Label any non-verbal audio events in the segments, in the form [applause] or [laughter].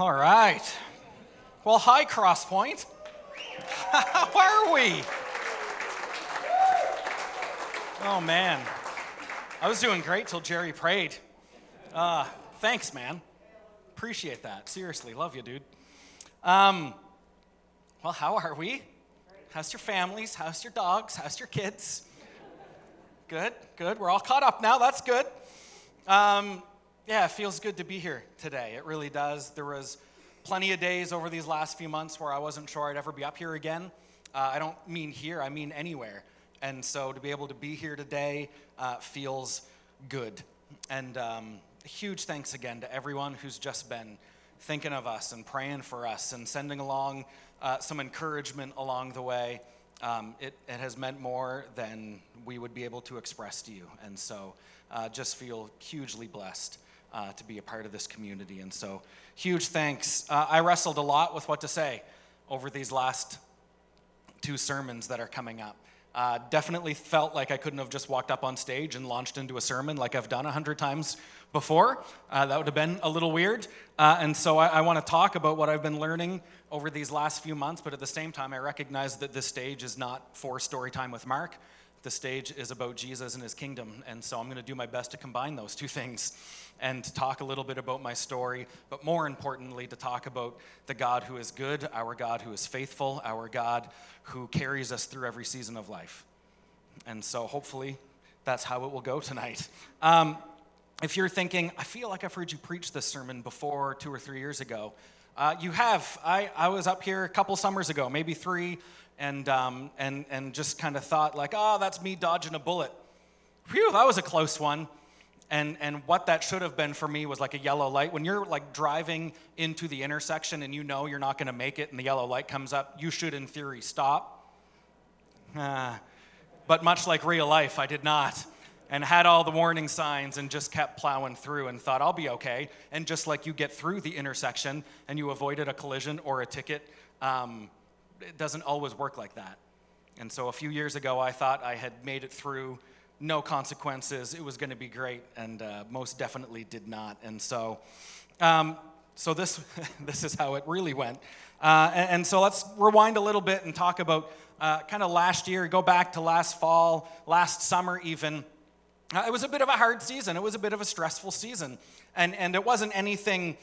All right. Well, hi, Crosspoint. [laughs] How are we? Oh, man. I was doing great till Jerry prayed. Uh, thanks, man. Appreciate that. Seriously, love you, dude. Um, well, how are we? How's your families? How's your dogs? How's your kids? Good, good. We're all caught up now. That's good. Um, yeah, it feels good to be here today. It really does. There was plenty of days over these last few months where I wasn't sure I'd ever be up here again. Uh, I don't mean here, I mean anywhere. And so to be able to be here today uh, feels good. And um, huge thanks again to everyone who's just been thinking of us and praying for us and sending along uh, some encouragement along the way. Um, it, it, has meant more than we would be able to express to you. And so uh, just feel hugely blessed uh, to be a part of this community. And so, huge thanks. Uh, I wrestled a lot with what to say over these last two sermons that are coming up. Uh, definitely felt like I couldn't have just walked up on stage and launched into a sermon like I've done a hundred times before. Uh, that would have been a little weird. Uh, and so I, I want to talk about what I've been learning over these last few months, but at the same time, I recognize that this stage is not for story time with Mark. The stage is about Jesus and his kingdom. And so I'm going to do my best to combine those two things and talk a little bit about my story, but more importantly, to talk about the God who is good, our God who is faithful, our God who carries us through every season of life. And so hopefully that's how it will go tonight. Um, if you're thinking, I feel like I've heard you preach this sermon before two or three years ago, uh, you have. I, I was up here a couple summers ago, maybe three, and, um, and, and just kind of thought, like, oh, that's me dodging a bullet. Phew, that was a close one. And and what that should have been for me was like a yellow light. When you're like driving into the intersection and you know you're not going to make it and the yellow light comes up you should in theory stop. Uh, but much like real life i did not. And had all the warning signs and just kept plowing through and thought i'll be okay. And just like you get through the intersection and you avoided a collision or a ticket um, it doesn't always work like that and so a few years ago i thought i had made it through no consequences. It was going to be great, and uh, most definitely did not. And so, um, so this [laughs] this is how it really went. Uh, and, and, so let's rewind a little bit and talk about uh, kind of last year. Go back to last fall, last summer, even. Uh, it was a bit of a hard season. It was a bit of a stressful season, and and it wasn't anything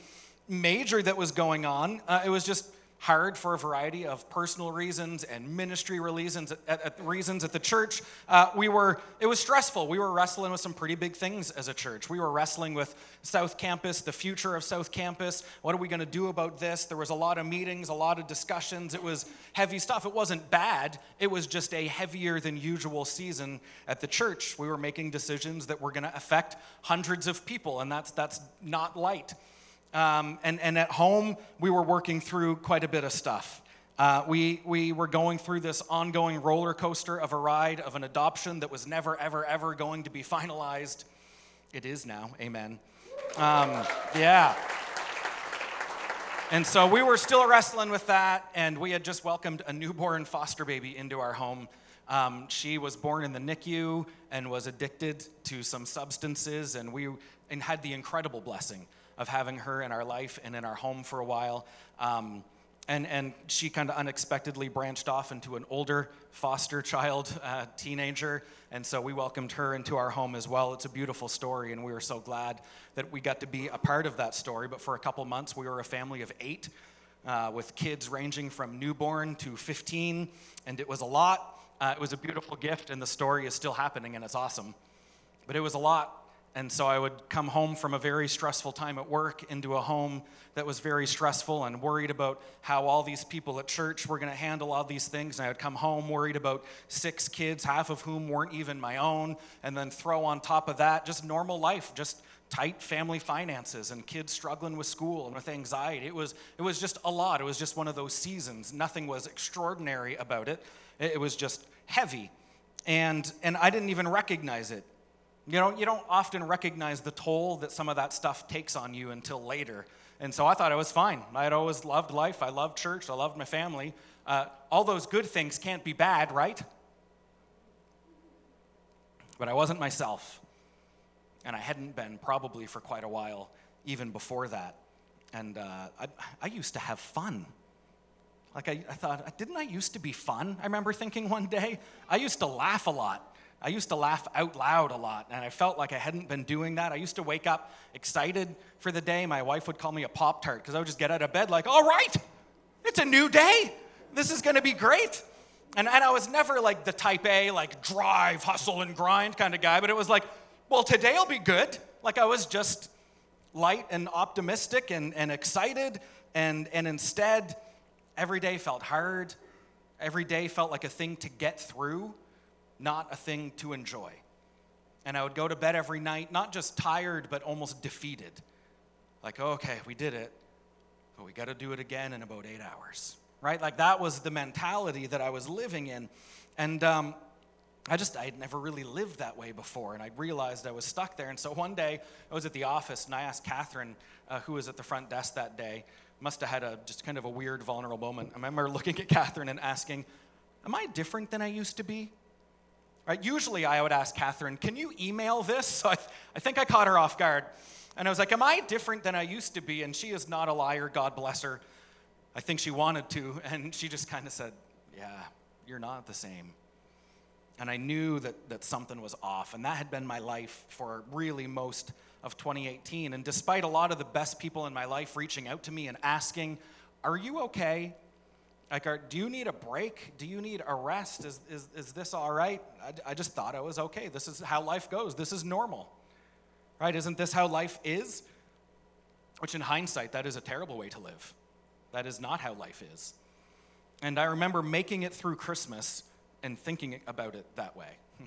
major that was going on. Uh, it was just hard for a variety of personal reasons and ministry reasons at, at, at reasons at the church. Uh, we were it was stressful. We were wrestling with some pretty big things as a church. We were wrestling with south campus the future of south campus. What are we going to do about this? There was a lot of meetings a lot of discussions. It was heavy stuff. It wasn't bad. It was just a heavier than usual season at the church. We were making decisions that were going to affect hundreds of people and that's that's not light um, and, and at home, we were working through quite a bit of stuff. Uh, we, we were going through this ongoing roller coaster of a ride of an adoption that was never, ever, ever going to be finalized. It is now, amen. Um, yeah. And so we were still wrestling with that, and we had just welcomed a newborn foster baby into our home. Um, she was born in the NICU and was addicted to some substances, and we and had the incredible blessing of having her in our life and in our home for a while. Um, and, and she kind of unexpectedly branched off into an older foster child, uh, teenager. And so we welcomed her into our home as well. It's a beautiful story, and we were so glad that we got to be a part of that story. But for a couple months, we were a family of eight uh, with kids ranging from newborn to 15, and it was a lot. Uh, it was a beautiful gift, and the story is still happening, and it's awesome. But it was a lot and so I would come home from a very stressful time at work into a home that was very stressful and worried about how all these people at church were going to handle all these things. And I would come home worried about six kids, half of whom weren't even my own. And then throw on top of that just normal life, just tight family finances and kids struggling with school and with anxiety. It was, it was just a lot. It was just one of those seasons. Nothing was extraordinary about it, it was just heavy. And, and I didn't even recognize it you know, you don't often recognize the toll that some of that stuff takes on you until later. And so I thought I was fine. I had always loved life. I loved church. I loved my family. Uh, all those good things can't be bad, right? But I wasn't myself. And I hadn't been probably for quite a while, even before that. And uh, I, I used to have fun. Like, I, I thought, didn't I used to be fun? I remember thinking one day, I used to laugh a lot. I used to laugh out loud a lot, and I felt like I hadn't been doing that. I used to wake up excited for the day. My wife would call me a Pop Tart because I would just get out of bed, like, all right, it's a new day. This is going to be great. And, and I was never like the type A, like drive, hustle, and grind kind of guy, but it was like, well, today will be good. Like I was just light and optimistic and, and excited, and, and instead, every day felt hard. Every day felt like a thing to get through not a thing to enjoy. And I would go to bed every night, not just tired, but almost defeated. Like, okay, we did it, but we got to do it again in about eight hours, right? Like, that was the mentality that I was living in. And um, I just, I had never really lived that way before, and I realized I was stuck there. And so one day, I was at the office, and I asked Catherine, uh, who was at the front desk that day, must have had a just kind of a weird, vulnerable moment. I remember looking at Catherine and asking, Am I different than I used to be? Right? Usually I would ask Catherine, can you email this? So I, th- I think I caught her off guard. And I was like, am I different than I used to be? And she is not a liar, God bless her. I think she wanted to. [laughs] And she just kind of said, yeah, you're not the same. And I knew that, that something was off. And that had been my life for really most of 2018. And despite a lot of the best people in my life reaching out to me and asking, Are you okay? Like, do you need a break? Do you need a rest? Is, is, is this all right? I, I just thought I was okay. This is how life goes. This is normal. Right? Isn't this how life is? Which, in hindsight, that is a terrible way to live. That is not how life is. And I remember making it through Christmas and thinking about it that way. Hmm.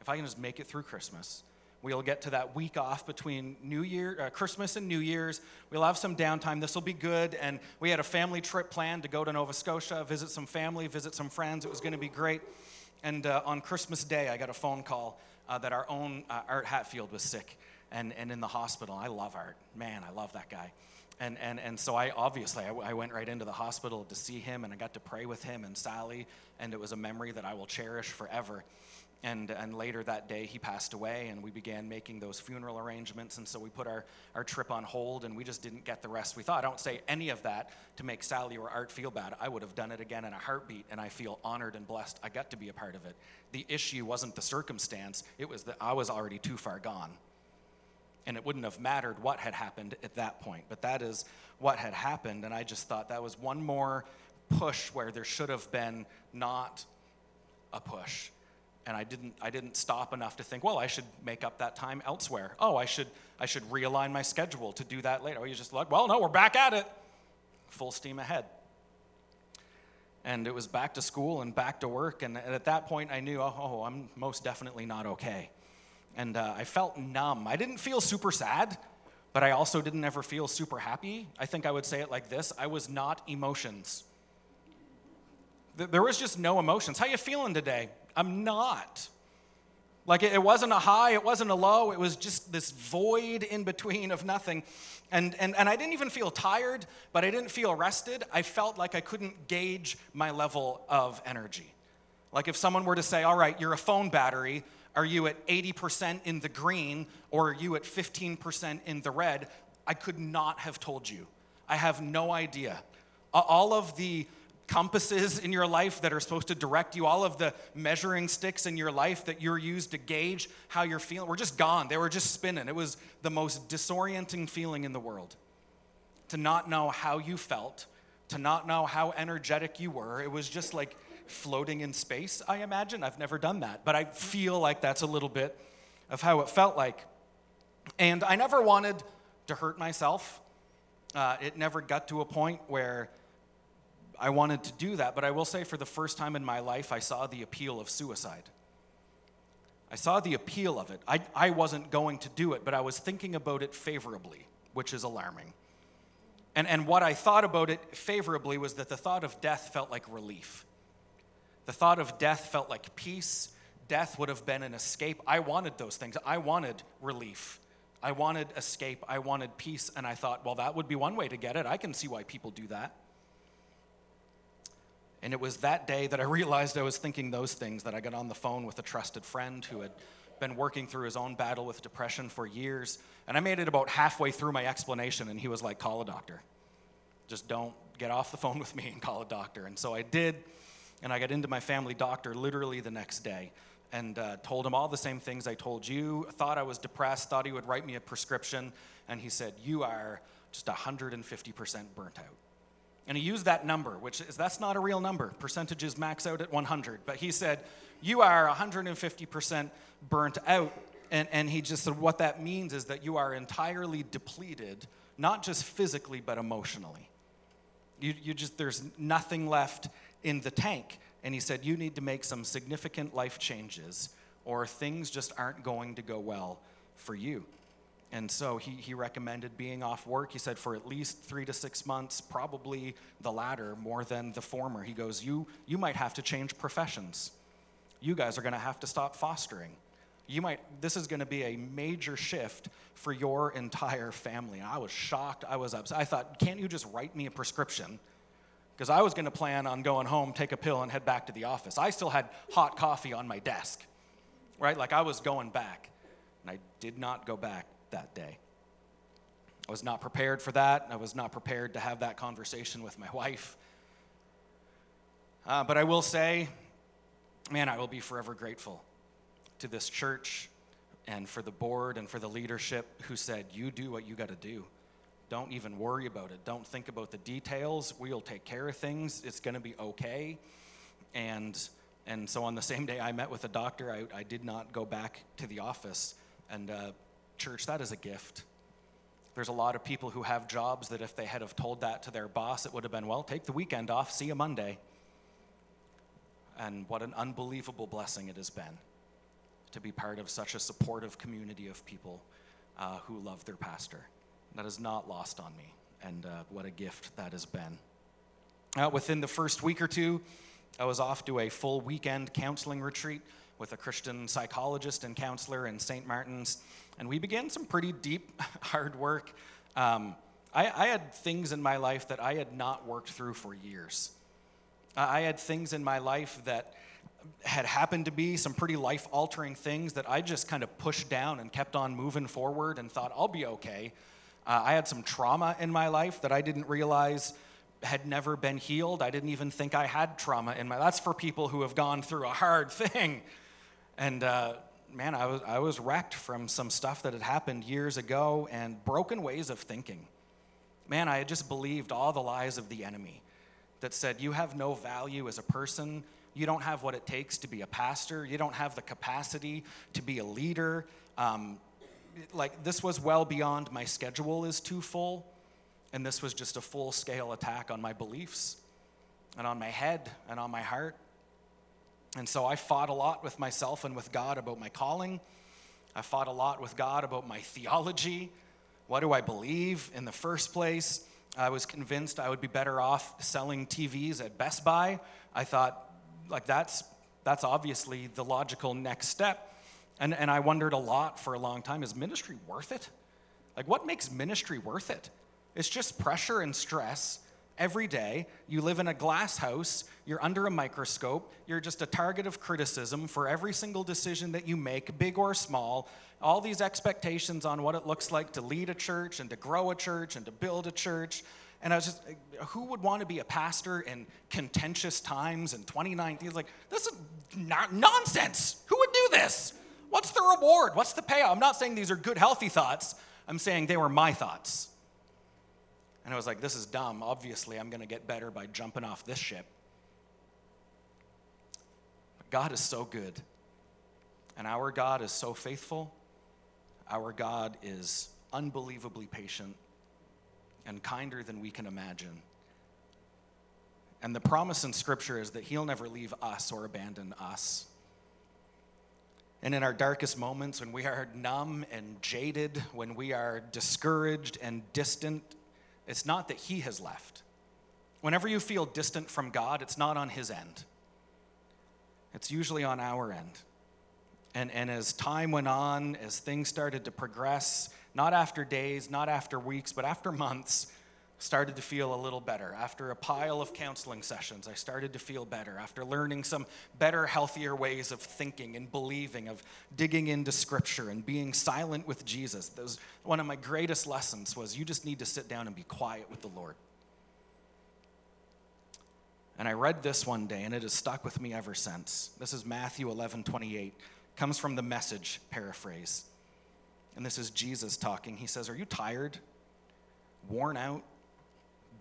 If I can just make it through Christmas, We'll get to that week off between New Year, uh, Christmas and New Year's. We'll have some downtime. This will be good. And we had a family trip planned to go to Nova Scotia, visit some family, visit some friends. It was going to be great. And uh, on Christmas Day, I got a phone call uh, that our own uh, Art Hatfield was sick and, and in the hospital. I love Art. Man, I love that guy. And, and, and so I obviously I, I went right into the hospital to see him and I got to pray with him and Sally and it was a memory that I will cherish forever. And, and later that day, he passed away, and we began making those funeral arrangements. And so we put our, our trip on hold, and we just didn't get the rest we thought. I don't say any of that to make Sally or Art feel bad. I would have done it again in a heartbeat, and I feel honored and blessed I got to be a part of it. The issue wasn't the circumstance, it was that I was already too far gone. And it wouldn't have mattered what had happened at that point. But that is what had happened, and I just thought that was one more push where there should have been not a push and I didn't, I didn't stop enough to think, well, I should make up that time elsewhere. Oh, I should, I should realign my schedule to do that later. Oh, you just like, well, no, we're back at it. Full steam ahead. And it was back to school and back to work. And at that point, I knew, oh, oh I'm most definitely not okay. And uh, I felt numb. I didn't feel super sad, but I also didn't ever feel super happy. I think I would say it like this I was not emotions. There was just no emotions. How you feeling today? I'm not. Like it, wasn't a high, it wasn't a low, it was just this void in between of nothing. And, and, and I didn't even feel tired, but I didn't feel rested. I felt like I couldn't gauge my level of energy. Like if someone were to say, All right, you're a phone battery, are you at 80% in the green or are you at 15% in the red? I could not have told you. I have no idea. All of the compasses in your life that are supposed to direct you, all of the measuring sticks in your life that you're used to gauge how you're feeling, were just gone. They were just spinning. It was the most disorienting feeling in the world to not know how you felt, to not know how energetic you were. It was just like floating in space, I imagine. I've never done that, but I feel like that's a little bit of how it felt like. And I never wanted to hurt myself. Uh, it never got to a point where I wanted to do that, but I will say for the first time in my life, I saw the appeal of suicide. I saw the appeal of it. I, I wasn't going to do it, but I was thinking about it favorably, which is alarming. And, and what I thought about it favorably was that the thought of death felt like relief. The thought of death felt like peace. Death would have been an escape. I wanted those things. I wanted relief. I wanted escape. I wanted peace. And I thought, well, that would be one way to get it. I can see why people do that. And it was that day that I [laughs] realized I was thinking those things that I got on the phone with a trusted friend who had been working through his own battle with depression for years. And I made it about halfway through my explanation, and he was like, Call a doctor. Just don't get off the [laughs] phone with me and call a doctor. And so I did, and I got into my family doctor literally the next day and uh, told him all the same things I told you. Thought I was depressed, thought he would write me a prescription, and he said, You are just 150% burnt out. And he used that number, which is that's not a real number. Percentages max out at 100. But he said, You are 150% burnt out. And, and he just said, What that means is that you are entirely depleted, not just physically, but emotionally. You, you just, there's nothing left in the tank. And he said, You need to make some significant life changes, or things just aren't going to go well for you. And so he, he recommended being off work. He said for at least three to six months, probably the latter more than the former. He goes, You, you might have to change professions. You guys are going to have to stop fostering. You might, this is going to be a major shift for your entire family. And I was shocked. I was upset. I thought, Can't you just write me a prescription? Because I was going to plan on going home, take a pill, and head back to the office. I still had hot coffee on my desk, right? Like I was going back. And I did not go back that day. I was not prepared for that. I was not prepared to have that conversation with my wife. Uh, but I will say, man, I will be forever grateful to this church and for the board and for the leadership who said, You do what you got to do. Don't even worry about it. Don't think about the details. We'll take care of things. It's going to be okay. And, and so on the same day I met with the doctor, I, I did not go back to the office. And uh, Church, that is a gift. There's a lot of people who have jobs that if they had have told that to their boss, it would have been, well, take the weekend off, see you Monday. And what an unbelievable blessing it has been to be part of such a supportive community of people uh, who love their pastor. That is not lost on me, and uh, what a gift that has been. Uh, within the first week or two, I was off to a full weekend counseling retreat with a Christian psychologist and counselor in St. Martin's, and we began some pretty deep, [laughs] hard work. Um, I, I, had things in my life that I had not worked through for years. I had things in my life that had happened to be some pretty life altering things that I just kind of pushed down and kept on moving forward and thought, I'll be okay. Uh, I had some trauma in my life that I didn't realize had never been healed. I didn't even think I had trauma in my. That's for people who have gone through a hard [laughs] thing. And uh, man, I was, I was wrecked from some stuff that had happened years ago and broken ways of thinking. Man, I had just believed all the lies of the enemy that said, You have no value as a person. You don't have what it takes to be a pastor. You don't have the capacity to be a leader. Um, like, this was well beyond my schedule is too full. And this was just a full scale attack on my beliefs and on my head and on my heart. And so I fought a lot with myself and with God about my calling. I fought a lot with God about my theology. What do I believe in the first place? I was convinced I would be better off selling TVs at Best Buy. I thought, like, that's, that's obviously the logical next step. And, and I wondered a lot for a long time is ministry worth it? Like, what makes ministry worth it? It's just pressure and stress every day. You live in a glass house, you're under a microscope, you're just a target of criticism for every single decision that you make, big or small. All these expectations on what it looks like to lead a church and to grow a church and to build a church. And I was just, who would want to be a pastor in contentious times in 2019? It's like, this is not nonsense. Who would do this? What's the reward? What's the payoff? I'm not saying these are good, healthy thoughts. I'm saying they were my thoughts. And I was like, this is dumb. Obviously, I'm going to get better by jumping off this ship. But God is so good. And our God is so faithful. Our God is unbelievably patient and kinder than we can imagine. And the promise in Scripture is that He'll never leave us or abandon us. And in our darkest moments, when we are numb and jaded, when we are discouraged and distant it's not that He has left. Whenever you feel distant from God, it's not on His end, it's usually on our end. And, and as time went on, as things started to progress, not after days, not after weeks, but after months, started to feel a little better. After a pile of counseling sessions, I started to feel better. After learning some better, healthier ways of thinking and believing, of digging into scripture and being silent with Jesus. That was one of my greatest lessons was you just need to sit down and be quiet with the Lord. And I read this one day and it has stuck with me ever since. This is Matthew 11, 28. Comes from the message paraphrase. And this is Jesus talking. He says, Are you tired, worn out,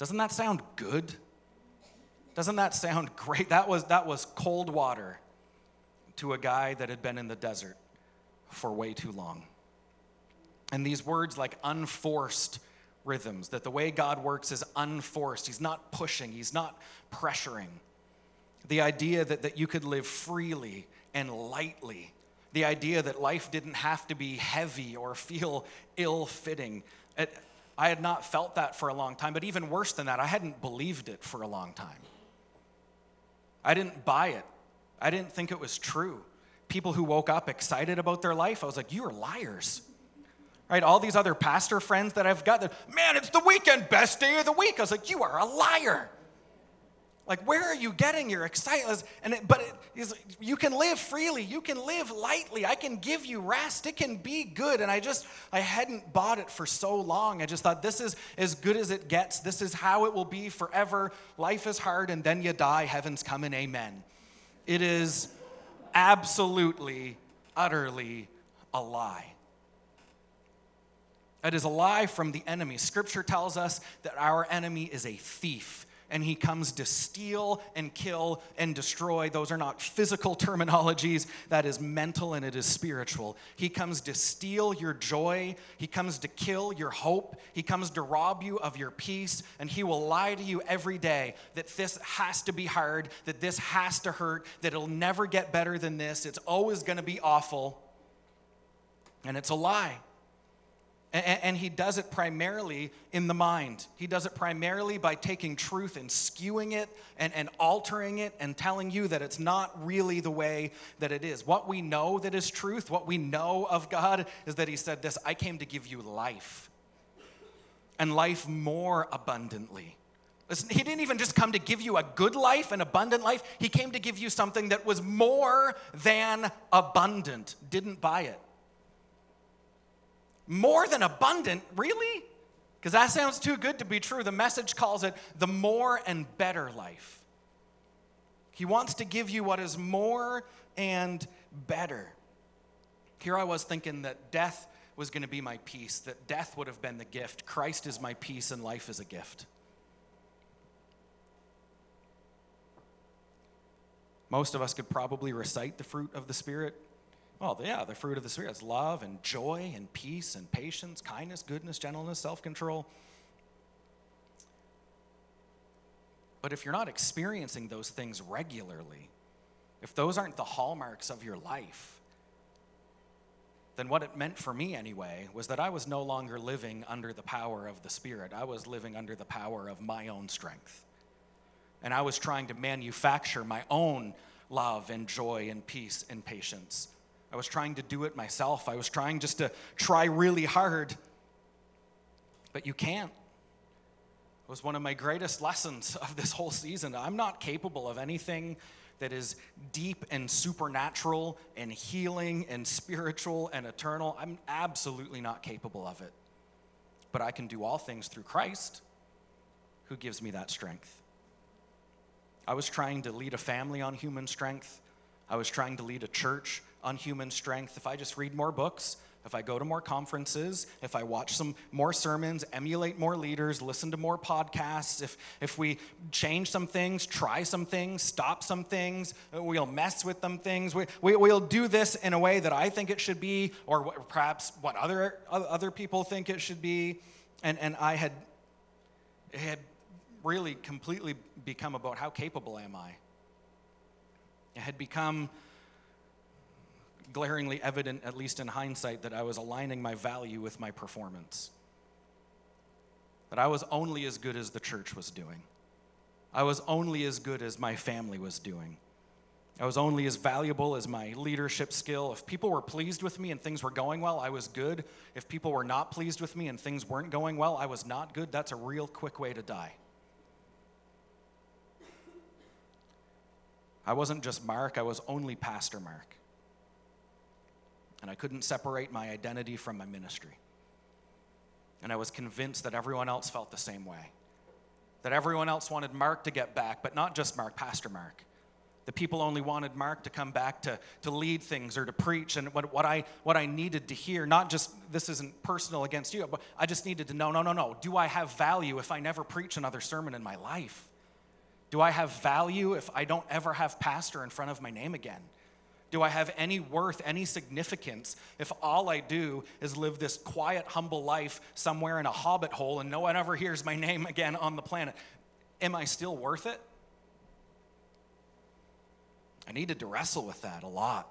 Doesn't that sound good? Doesn't that sound [laughs] great? That was, that was cold water to a guy that had been in the desert for way too long. And these words like unforced rhythms, that the way God works is unforced. He's not pushing, He's not pressuring. The idea that, that you could live freely and lightly. The idea that life didn't have to be heavy or feel ill fitting. I had not felt that for a long time, but even worse than that, I hadn't believed it for a long time. I didn't buy it. I didn't think it was true. People who woke up excited about their life, I was like, you are liars. Right? All these other pastor friends that I've got, that, man, it's the weekend, best day of the week. I was like, you are a liar. Like, where are you getting your excitement? And it, but it is, you can live freely. You can live lightly. I can give you rest. It can be good. And I just, I hadn't bought it for so long. I just thought this is as good as it gets. This is how it will be forever. Life is hard, and then you die. Heaven's coming. Amen. It is absolutely, utterly a lie. It is a lie from the enemy. Scripture tells us that our enemy is a thief and he comes to steal and kill and destroy. Those are not physical terminologies, that is mental and it is spiritual. He comes to steal your joy, he comes to kill your hope, he comes to rob you of your peace, and he will lie to you every day that this has to be hard, that this has to hurt, that it'll never get better than this, it's always going to be awful. And it's a lie. And, he does it primarily in the mind. He does it primarily by taking truth and skewing it and, and altering it and telling you that it's not really the way that it is. What we know that is truth, what we know of God, is that He said this I came to give you life and life more abundantly. Listen, he didn't even just come to give you a good life, an abundant life. He came to give you something that was more than abundant. Didn't buy it. More than abundant, really? Because that sounds too good to be true. The message calls it the more and better life. He wants to give you what is more and better. Here I was thinking that death was going to be my peace, that death would have been the gift. Christ is my peace, and life is a gift. Most of us could probably recite the fruit of the Spirit well, yeah, the fruit of the Spirit is love and joy and peace and patience, kindness, goodness, gentleness, self control. But if you're not experiencing those things regularly, if those aren't the hallmarks of your life, then what it meant for me anyway was that I was no longer living under the power of the Spirit. I was living under the power of my own strength. And I was trying to manufacture my own love and joy and peace and patience I was trying to do it myself. I was trying just to try really hard. But you can't. It was one of my greatest lessons [laughs] of this whole season. I'm not capable of anything that is deep and supernatural and healing and spiritual and eternal. I'm absolutely not capable of it. But I can do all things through Christ who gives me that strength. I was trying to lead a family on human strength. I was trying to lead a church on human strength if I just read more books, if I go to more conferences, if I watch some more sermons, emulate more leaders, listen to more podcasts, if, if we change some things, try some things, stop some things, we'll mess with them things, we, we, we'll do this in a way that I think it should be, or what, perhaps what other, other people think it should be. And, and I had, had really completely become about how capable am I. It had become glaringly evident, at least in hindsight, that I was aligning my value with my performance. That I was only as good as the church was doing. I was only as good as my family was doing. I was only as valuable as my leadership skill. If people were pleased with me and things were going well, I was good. If people were not pleased with me and things weren't going well, I was not good. That's a real quick way to die. I wasn't just Mark, I was only Pastor Mark. And I couldn't separate my identity from my ministry. And I was convinced that everyone else felt the same way. That everyone else wanted Mark to get back, but not just Mark, Pastor Mark. The people only wanted Mark to come back to, to lead things or to preach. And what, what, I, what I needed to hear, not just this isn't personal against you, but I just needed to know no, no, no. Do I have value if I never preach another sermon in my life? Do I have value if I don't ever have pastor in front of my name again? Do I have any worth, any significance if all I do is live this quiet, humble life somewhere in a hobbit hole and no one ever hears my name again on the planet? Am I still worth it? I needed to wrestle with that a lot.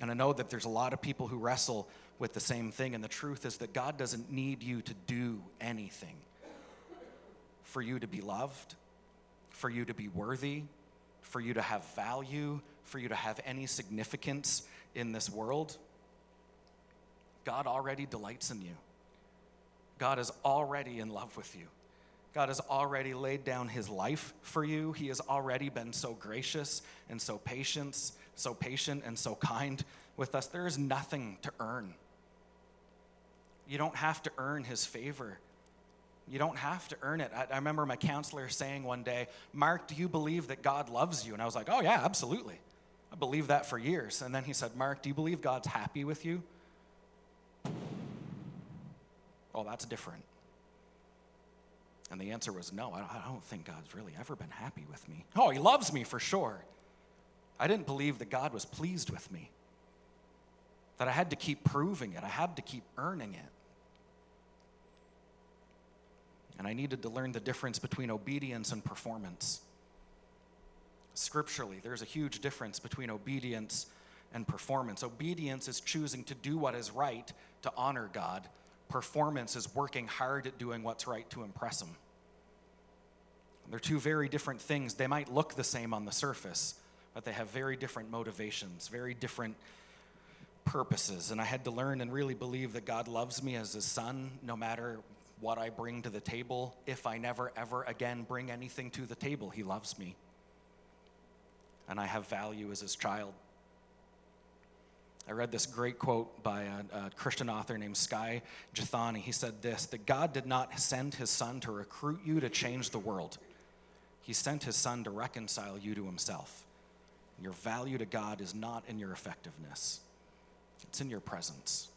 And I know that there's a lot of people who wrestle with the same thing. And the truth is that God doesn't need you to do anything for you to be loved, for you to be worthy, for you to have value, for you to have any significance in this world. God already delights in you. God is already in love with you. God has already laid down his life for you. He has already been so gracious and so patient, so patient and so kind with us. There is nothing to earn. You don't have to earn his favor. You don't have to earn it. I, I, remember my counselor saying one day, Mark, do you believe that God loves you? And I was like, oh, yeah, absolutely. I believed that for years. And then he said, Mark, do you believe God's happy with you? Oh, that's different. And the answer was no, I don't think God's really ever been happy with me. Oh, he loves me for sure. I didn't believe that God was pleased with me, that I had to keep proving it, I had to keep earning it. And I needed to learn the difference between obedience and performance. Scripturally, there's a huge difference between obedience and performance. Obedience is choosing to do what is right to honor God. Performance is working hard at doing what's right to impress Him. They're two very different things. They might look the same on the surface, but they have very different motivations, very different purposes. And I had to learn and really believe that God loves me as His son, no matter what I bring to the table. If I never, ever again bring anything to the table, He loves me and I have value as his child. I read this great quote by a, a, Christian author named Skye Jethani. He said this that God did not send his son to recruit you to change the world, he sent his son to reconcile you to himself. Your value to God is not in your effectiveness, it's in your presence.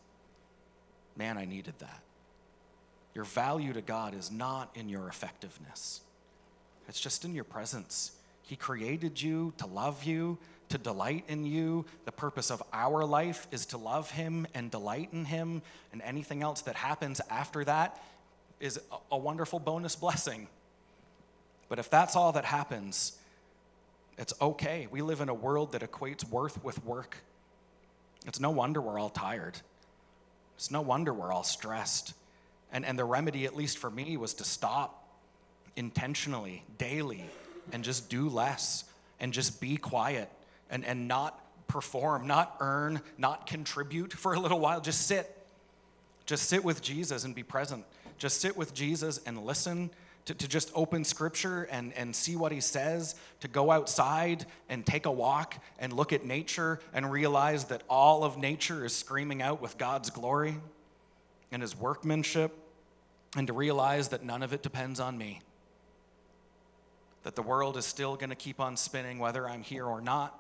Man, I needed that. Your value to God is not in your effectiveness, it's just in your presence. He created you to love you, to delight in you. The purpose of our life is to love Him and delight in Him, and anything else that happens after that is a wonderful bonus blessing. But if that's all that happens, it's okay. We live in a world that equates worth with work. It's no wonder we're all tired. It's no wonder we're all stressed. And, and the remedy, at least for me, was to stop intentionally, daily, and just do less and just be quiet and, and not perform, not earn, not contribute for a little while. Just sit. Just sit with Jesus and be present. Just sit with Jesus and listen. To, to just open scripture and, and see what he says, to go outside and take a walk and look at nature and realize that all of nature is screaming out with God's glory and his workmanship, and to realize that none of it depends on me that the world is still going to keep on spinning whether I'm here or not,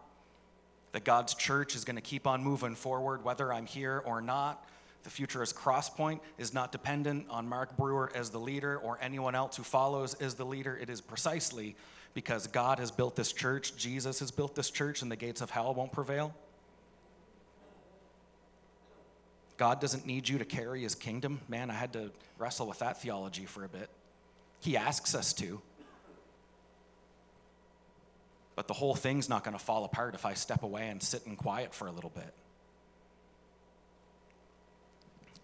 that God's church is going to keep on moving forward whether I'm here or not. The future as Crosspoint is not dependent on Mark Brewer as the leader or anyone else who follows as the leader. It is precisely because God has built this church, Jesus has built this church, and the gates of hell won't prevail. God doesn't need you to carry his kingdom. Man, I had to wrestle with that theology for a bit. He asks us to. But the whole thing's not going to fall apart if I step away and sit in quiet for a little bit.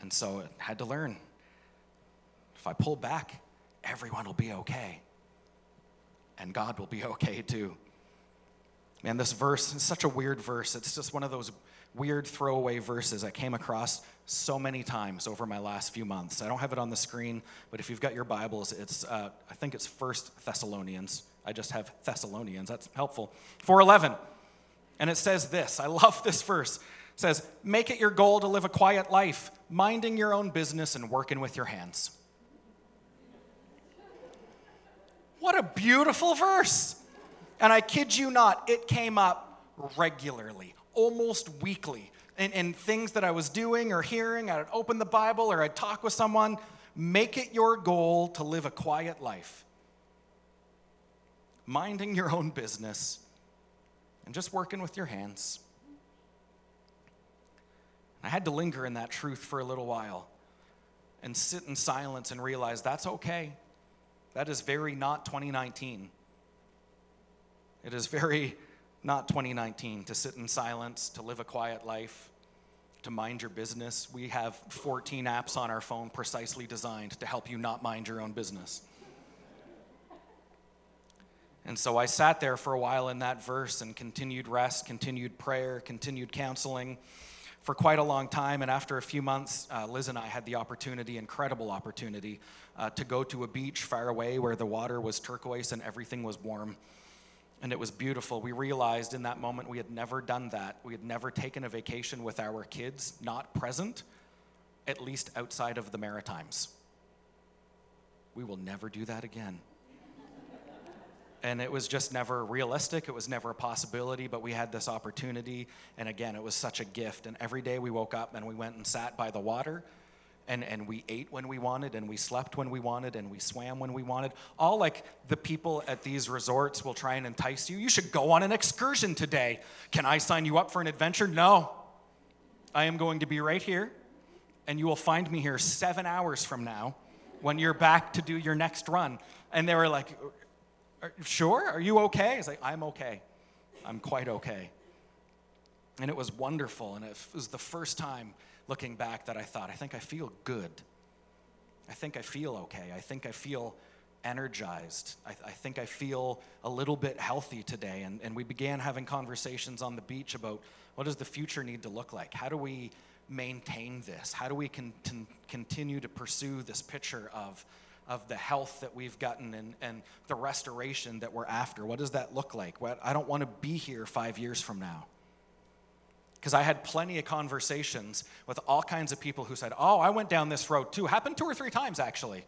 And so I had to learn. If I pull back, everyone will be okay. And God will be [laughs] okay too. Man, this verse is such a weird verse. It's just one of those weird throwaway verses I came across so many times over my last few months. I don't have it on the screen, but if you've got your Bibles, it's uh, I think it's First Thessalonians. I just have Thessalonians. That's helpful. 411. And it says this. I love this verse. It says, "Make it your goal to live a quiet life, minding your own business and working with your hands." What a beautiful verse. And I kid you not, it came up regularly, almost weekly. And, in things that I was doing or hearing, I'd open the Bible or I'd talk with someone. Make it your goal to live a quiet life, minding your own business and just working with your hands. I had to linger in that truth for a little while and sit in silence and realize that's okay. That is very not 2019. It is very not 2019 to sit in silence, to live a quiet life, to mind your business. We have 14 apps on our phone precisely designed to help you not mind your own business. And so I sat there for a while in that verse and continued rest, continued prayer, continued counseling for quite a long time. And after a few months, uh, Liz and I had the opportunity, incredible opportunity, uh, to go to a beach far away where the water was turquoise and everything was warm and it was beautiful. We realized in that moment we had never done that. We had never taken a vacation with our kids not present, at least outside of the Maritimes. We will never do that again. and it was just never realistic. It was never a possibility, but we had this opportunity. And again, it was such a gift. And every day we woke up and we went and sat by the water and, and we ate when we wanted, and we slept when we wanted, and we swam when we wanted. All like the people at these resorts will try and entice you. You should go on an excursion today. Can I sign you up for an adventure? No. I am going to be right here, and you will find me here seven hours from now when you're back to do your next run. And they were like, Sure? Are you okay? I was like, I'm okay. I'm quite okay. And it was wonderful, and it was the first time looking back that I thought, I think I feel good. I think I feel okay. I think I feel energized. I, I, think I feel a little bit healthy today. And, and we began having conversations on the beach about what does the future need to look like? How do we maintain this? How do we con- con- continue to pursue this picture of, of the health that we've gotten and, and the restoration that we're after? What does that look like? What, I don't want to be here five years from now because I had plenty of conversations with all kinds of people who said, Oh, I went down this road too. Happened two or three times, actually.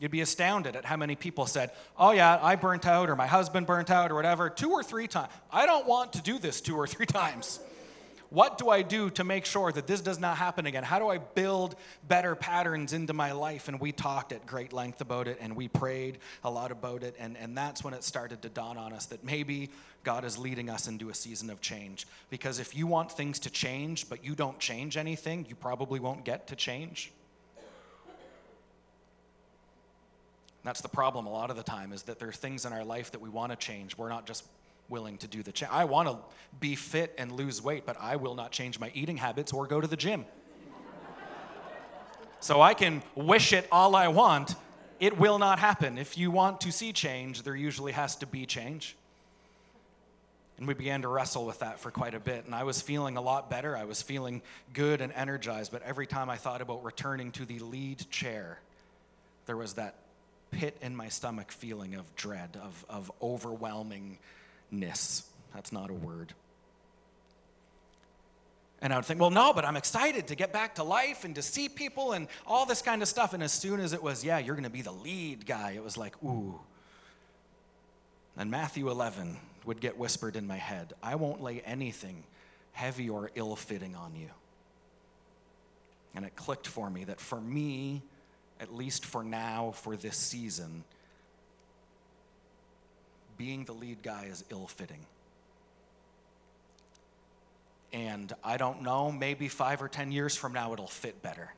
You'd be astounded at how many people said, Oh, yeah, I burnt out, or my husband burnt out, or whatever, two or three times. I don't want to do this two or three [laughs] times. What do I do to make sure that this does not happen again? How do I build better patterns into my life? And we talked at great length about it and we prayed a lot about it. And, and that's when it started to dawn on us that maybe God is leading us into a season of change. Because if you want things to change, but you don't change anything, you probably won't get to change. That's the problem a lot of the time is that there are things in our life that we want to change. We're not just willing to do the change. I want to be fit and lose weight, but I will not change my eating habits or go to the gym. [laughs] so I can wish it all I want. It will not happen. If you want to see change, there usually has to be change. And we began to wrestle with that for quite a bit. And I was feeling a lot better. I was feeling good and energized. But every time I thought about returning to the lead chair, there was that pit in my stomach feeling of dread, of, of overwhelming ness. That's not a word. And I would think, well, no, but I'm excited to get back to life and to see people and all this kind of stuff. And as soon as it was, yeah, you're going to be the lead guy, it was like, ooh. And Matthew 11 would get whispered in my head I won't lay anything heavy or ill fitting on you. And it clicked for me that for me, at least for now, for this season, being the lead guy is ill fitting. And I don't know, maybe five or 10 years from now it'll fit better.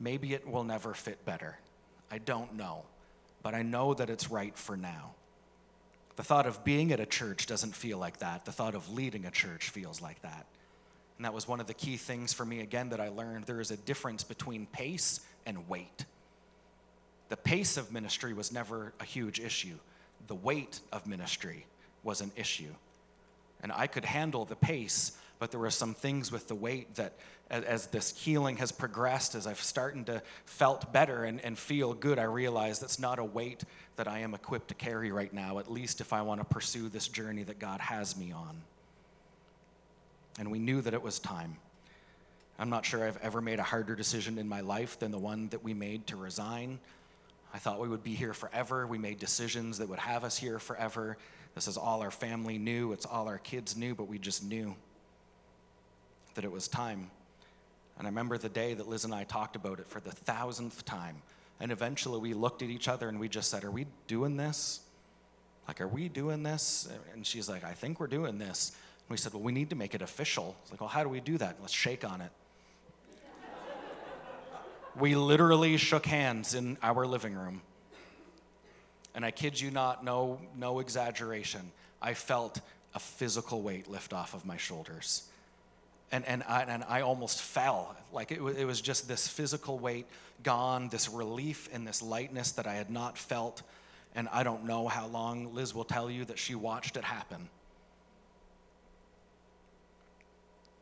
Maybe it will never fit better. I don't know. But I know that it's right for now. The thought of being at a church doesn't feel like that. The thought of leading a church feels like that. And that was one of the key things for me, again, that I learned. There is a difference between pace and weight. The pace of ministry was never a huge issue, the weight of ministry was an issue. And I could handle the pace, but there were some things with the weight that as this healing has progressed, as I've started to felt better and, and feel good, I realize that's not a weight that I am equipped to carry right now, at least if I want to pursue this journey that God has me on. And we knew that it was time. I'm not sure I've ever made a harder decision in my life than the one that we made to resign. I thought we would be here forever. We made decisions that would have us here forever. This is all our family knew, it's all our kids knew, but we just knew that it was time. And I remember the day that Liz and I talked about it for the thousandth time. And eventually we looked at each other and we just said, Are we doing this? Like, are we doing this? And she's like, I think we're doing this. And we said, Well, we need to make it official. It's like, Well, how do we do that? Let's shake on it. we literally shook hands in our living room. And I kid you not, no, no exaggeration. I felt a physical weight lift off of my shoulders and, and, I, and I almost fell. Like it, it was just this physical weight gone, this relief and this lightness that I had not felt. And I don't know how long. Liz will tell you that she watched it happen.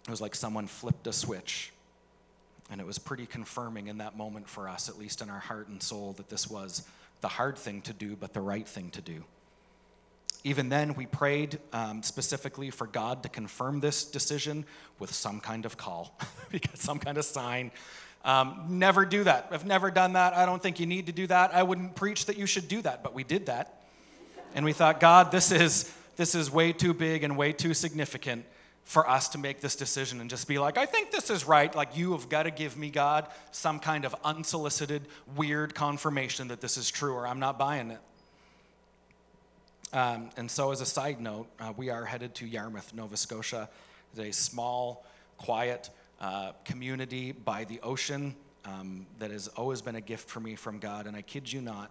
It was like someone flipped a switch. And it was pretty confirming in that moment for us, at least in our heart and soul, that this was the hard thing to do, but the right thing to do. Even then, we prayed um, specifically for God to confirm this decision with some kind of call, [laughs] because some kind of sign. Um, never do that. I've never done that. I don't think you need to do that. I wouldn't preach that you should do that, but we did that. And we thought, God, this is, this is way too big and way too significant for us to make this decision and just be like, I think this is right. Like, you have got to give me, God, some kind of unsolicited, weird confirmation that this is true, or I'm not buying it. Um, and so, as a side note, uh, we are headed to Yarmouth, Nova Scotia. It's a small, quiet uh, community by the ocean um, that has always been a gift for me from God. And I kid you not,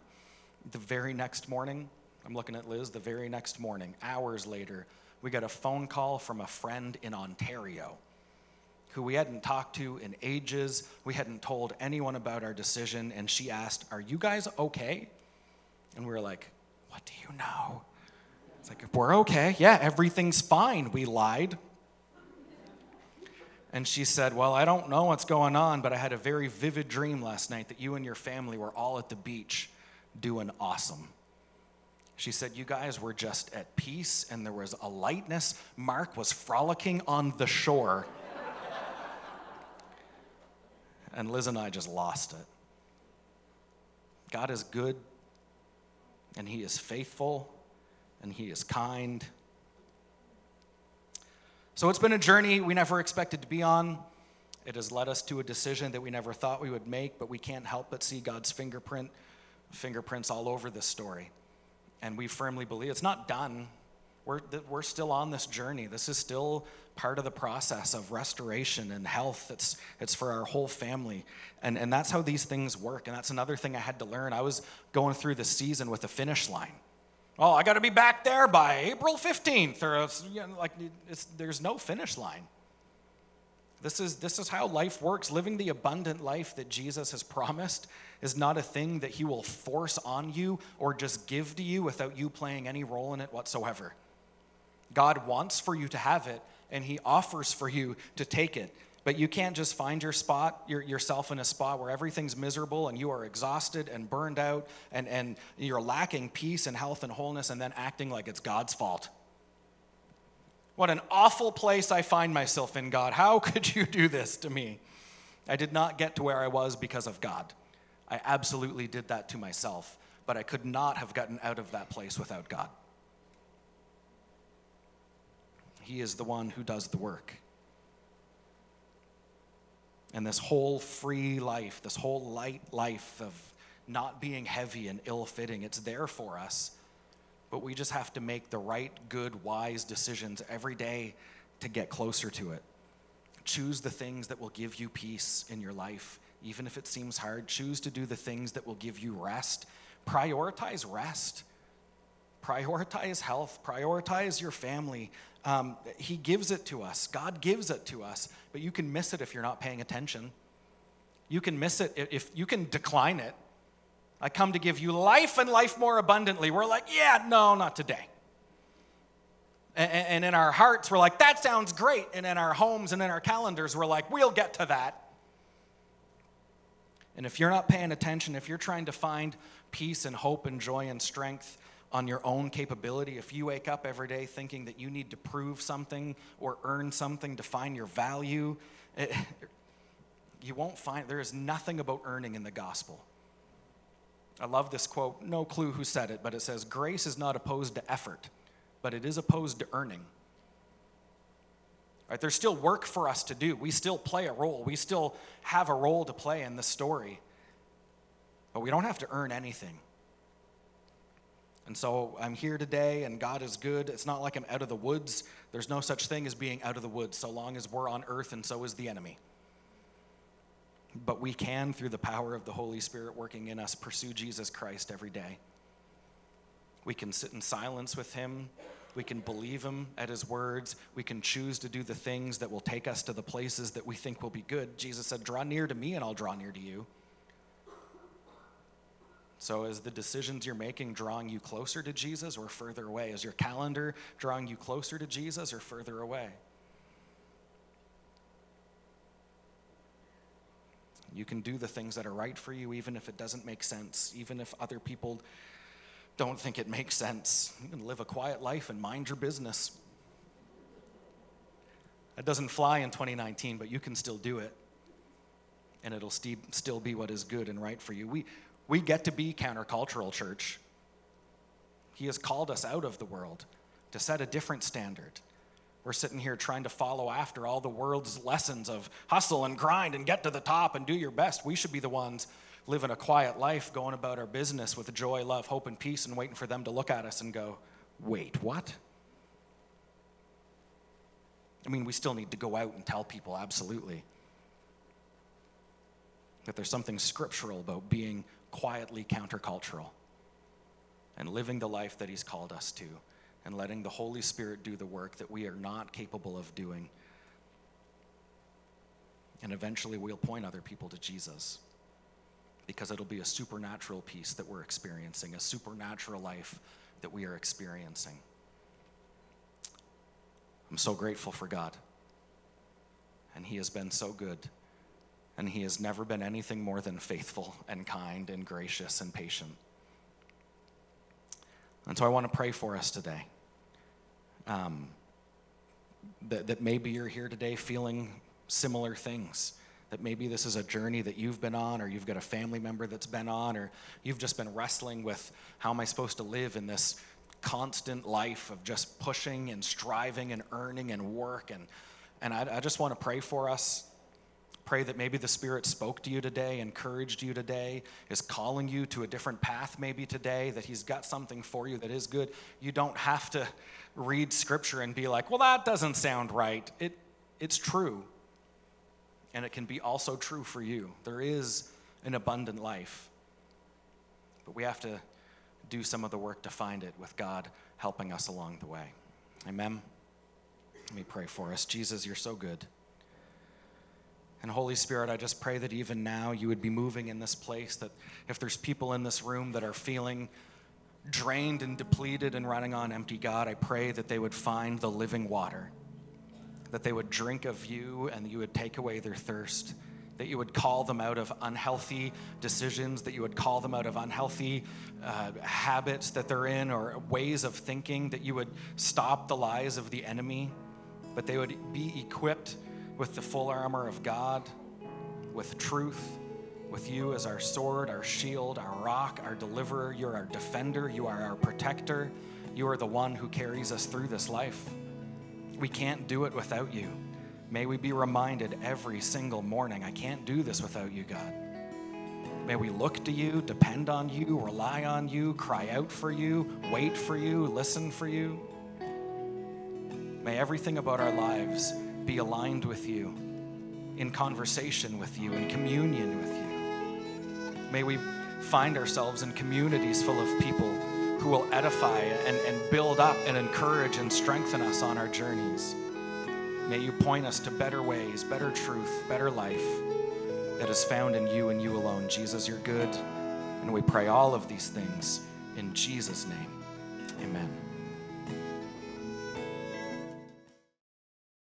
the very next morning, I'm looking at Liz, the very next morning, hours later, we got a phone call from a friend in Ontario who we hadn't talked to in ages. We hadn't told anyone about our decision. And she asked, Are you guys okay? And we were like, what do you know? It's like, we're okay. Yeah, everything's fine. We lied. And she said, Well, I don't know what's going on, but I had a very vivid dream last night that you and your family were all at the beach doing awesome. She said, You guys were just at peace and there was a lightness. Mark was frolicking on the shore. and Liz and I just lost it. God is good and He is faithful, and He is kind. So it's been a journey we never expected to be on. It has led us to a decision that we never thought we would make, but we can't help but see God's fingerprint, fingerprints all over this story. And we firmly believe it's not done. We're, we're still on this journey. This is still part of the process of restoration and health. It's, it's for our whole family. And, and that's how these things work. And that's another thing I had to learn. I was going through the season with a finish line. Oh, I got to be back there by April 15th, or you know, like there's no finish line. This is, this is how life works. Living the abundant life that Jesus has promised is not a thing that he will force on you or just give to you without you playing any role in it whatsoever. God wants for you to have it, and He offers for you to take it. But you can't just find your spot, your, yourself in a spot where everything's miserable and you are exhausted and burned out and, and you're lacking peace and health and wholeness and then acting like it's God's fault. What an awful place I find myself in, God. How [laughs] could you do this to me? I did not get to where I was because of God. I absolutely did that to myself, but I could not have gotten out of that place without God. He is the one who does the work. And this whole free life, this whole light life of not being heavy and ill fitting, it's there for us. But we just have to make the right, good, wise decisions every day to get closer to it. Choose the things that will give you peace in your life, even if it seems hard. Choose to do the things that will give you rest. Prioritize rest. Prioritize health. Prioritize your family. Um, he gives it to us. God gives it to us, but you can miss it if you're not paying attention. You can miss it if you can decline it. I come to give you life and life more abundantly. We're like, yeah, no, not today. And in our hearts, we're like, that sounds great. And in our homes and in our calendars, we're like, we'll get to that. And if you're not paying attention, if you're trying to find peace and hope and joy and strength on your own capability, if you wake up every day thinking that you need to prove something or earn something to find your value, it, you won't find, there is nothing about earning in the gospel. I love this quote, no clue who said it, but it says, Grace is not opposed to effort but it is opposed to earning. Right? There's still work for us to do. We still play a role. We still have a role to play in the story. But we don't have to earn anything. And so I'm here today, and God is good. It's not like I'm out of the woods. There's no such thing as being out of the woods so long as we're on earth, and so is the enemy. But we can, through the power of the Holy Spirit working in us, pursue Jesus Christ every day. We can sit in silence with Him. We can believe Him at His words. We can choose to do the things that will take us to the places that we think will be good. Jesus said, Draw near to me, and I'll draw near to you. So, is the decisions you're making drawing you closer to Jesus or further away? Is your calendar drawing you closer to Jesus or further away? You can do the things that are right for you, even if it doesn't make sense, even if other people don't think it makes sense. You can live a quiet life and mind your business. That doesn't fly in 2019, but you can still do it. And it'll st- still be what is good and right for you. We, we get to be countercultural, church. He has called us out of the world to set a different standard. We're sitting here trying to follow after all the world's lessons of hustle and grind and get to the top and do your best. We should be the ones living a quiet life, going about our business with joy, love, hope, and peace, and waiting for them to look at us and go, wait, what? I mean, we still need to go out and tell people, absolutely. That there's something scriptural about being quietly countercultural and living the life that He's called us to and letting the Holy Spirit do the work that we are not capable of doing. And eventually we'll point other people to Jesus because it'll be a supernatural peace that we're experiencing, a supernatural life that we are experiencing. I'm so grateful for God. And He has been so good. And He has never been anything more than faithful and kind and gracious and patient. And so I want to pray for us today. Um, that, that maybe you're here today feeling similar things that maybe this is a journey that you've been on, or you've got a family member that's been on, or you've just been wrestling with how am I supposed to live in this constant life of just pushing and striving and earning and work. And, and I, I just want to pray for us. Pray that maybe the Spirit spoke to you today, encouraged you today, is calling you to a different path maybe today, that He's got something for you that is good. You don't have to read Scripture and be like, well, that doesn't sound right. It, it's true and it can be also true for you. There is an abundant life, but we have to do some of the work to find it with God helping us along the way. Amen. Let me pray for us. Jesus, you're so good. And Holy Spirit, I just pray that even now you would be moving in this place, that if there's people in this room that are feeling drained and depleted and running on empty, God, I pray that they would find the living water that they would drink of you and you would take away their thirst, that you would call them out of unhealthy decisions, that you would call them out of unhealthy uh, habits that they're in or ways of thinking, that you would stop the lies of the enemy, but they would be equipped with the full armor of God, with truth, with you as our sword, our shield, our rock, our deliverer. You're our defender, you are our protector, you are the one who carries us through this life. We can't do it without you. May we be reminded every single morning I can't do this without you, God. May we look to you, depend on you, rely on you, cry out for you, wait for you, listen for you. May everything about our lives be aligned with you, in conversation with you, in communion with you. May we find ourselves in communities full of people who will edify and, and build up and encourage and strengthen us on our journeys. May you point us to better ways, better truth, better life that is found in you and you alone. Jesus, you're good. And we pray all of these things in Jesus' name. Amen.